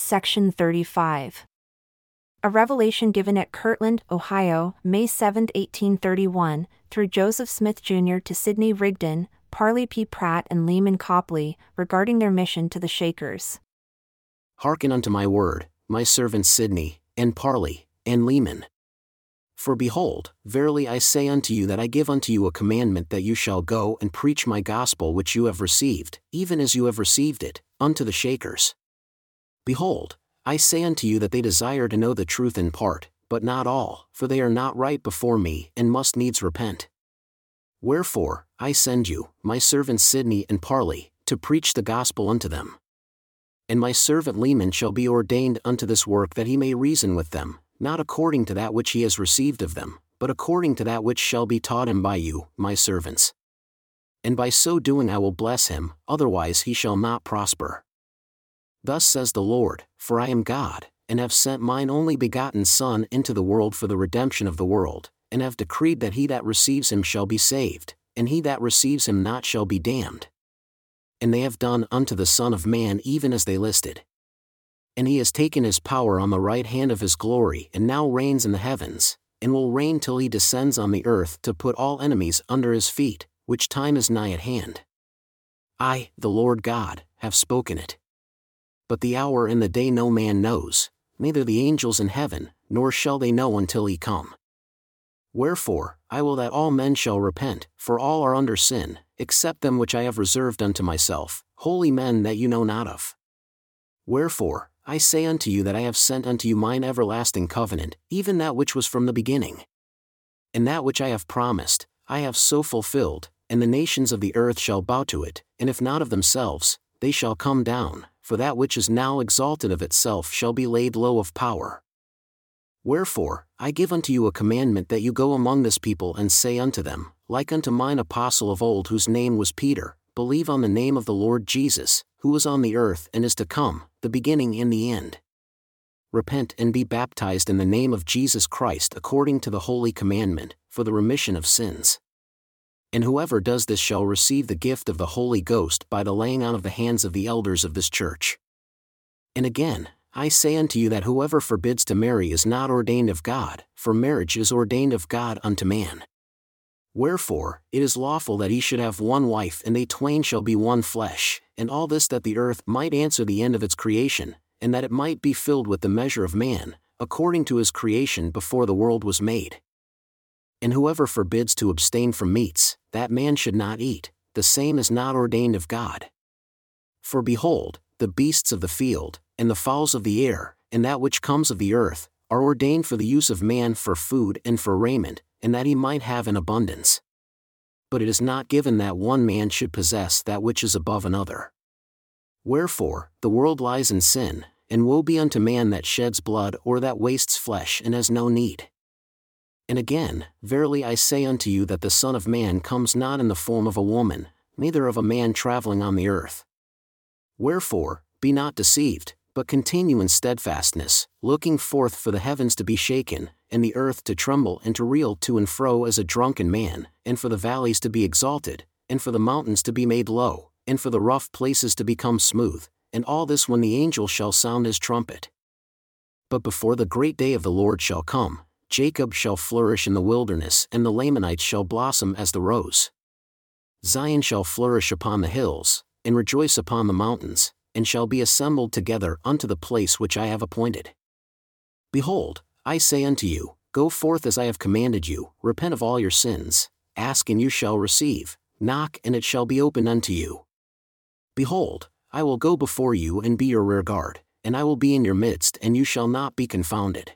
Section 35. A revelation given at Kirtland, Ohio, May 7, 1831, through Joseph Smith Jr. to Sidney Rigdon, Parley P. Pratt, and Leman Copley, regarding their mission to the Shakers. Hearken unto my word, my servants Sidney, and Parley, and Leman. For behold, verily I say unto you that I give unto you a commandment that you shall go and preach my gospel which you have received, even as you have received it, unto the Shakers. Behold, I say unto you that they desire to know the truth in part, but not all, for they are not right before me, and must needs repent. Wherefore, I send you, my servants Sidney and Parley, to preach the gospel unto them. And my servant Leman shall be ordained unto this work that he may reason with them, not according to that which he has received of them, but according to that which shall be taught him by you, my servants. And by so doing I will bless him, otherwise he shall not prosper. Thus says the Lord, For I am God, and have sent mine only begotten Son into the world for the redemption of the world, and have decreed that he that receives him shall be saved, and he that receives him not shall be damned. And they have done unto the Son of Man even as they listed and he has taken his power on the right hand of his glory and now reigns in the heavens, and will reign till he descends on the earth to put all enemies under his feet, which time is nigh at hand. I, the Lord God, have spoken it. But the hour and the day no man knows, neither the angels in heaven, nor shall they know until he come. Wherefore, I will that all men shall repent, for all are under sin, except them which I have reserved unto myself, holy men that you know not of. Wherefore, I say unto you that I have sent unto you mine everlasting covenant, even that which was from the beginning. And that which I have promised, I have so fulfilled, and the nations of the earth shall bow to it, and if not of themselves, they shall come down, for that which is now exalted of itself shall be laid low of power. Wherefore, I give unto you a commandment that you go among this people and say unto them, like unto mine apostle of old whose name was Peter, believe on the name of the Lord Jesus, who was on the earth and is to come, the beginning and the end. Repent and be baptized in the name of Jesus Christ according to the holy commandment, for the remission of sins. And whoever does this shall receive the gift of the Holy Ghost by the laying on of the hands of the elders of this church. And again, I say unto you that whoever forbids to marry is not ordained of God, for marriage is ordained of God unto man. Wherefore, it is lawful that he should have one wife and they twain shall be one flesh, and all this that the earth might answer the end of its creation, and that it might be filled with the measure of man, according to his creation before the world was made. And whoever forbids to abstain from meats, that man should not eat, the same is not ordained of God. For behold, the beasts of the field, and the fowls of the air, and that which comes of the earth, are ordained for the use of man for food and for raiment, and that he might have an abundance. But it is not given that one man should possess that which is above another. Wherefore, the world lies in sin, and woe be unto man that sheds blood or that wastes flesh and has no need. And again, verily I say unto you that the Son of Man comes not in the form of a woman, neither of a man traveling on the earth. Wherefore, be not deceived, but continue in steadfastness, looking forth for the heavens to be shaken, and the earth to tremble and to reel to and fro as a drunken man, and for the valleys to be exalted, and for the mountains to be made low, and for the rough places to become smooth, and all this when the angel shall sound his trumpet. But before the great day of the Lord shall come, Jacob shall flourish in the wilderness, and the Lamanites shall blossom as the rose. Zion shall flourish upon the hills, and rejoice upon the mountains, and shall be assembled together unto the place which I have appointed. Behold, I say unto you, Go forth as I have commanded you, repent of all your sins, ask and you shall receive, knock and it shall be opened unto you. Behold, I will go before you and be your rear guard, and I will be in your midst and you shall not be confounded.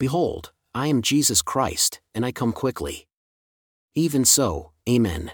Behold, I am Jesus Christ, and I come quickly. Even so, Amen.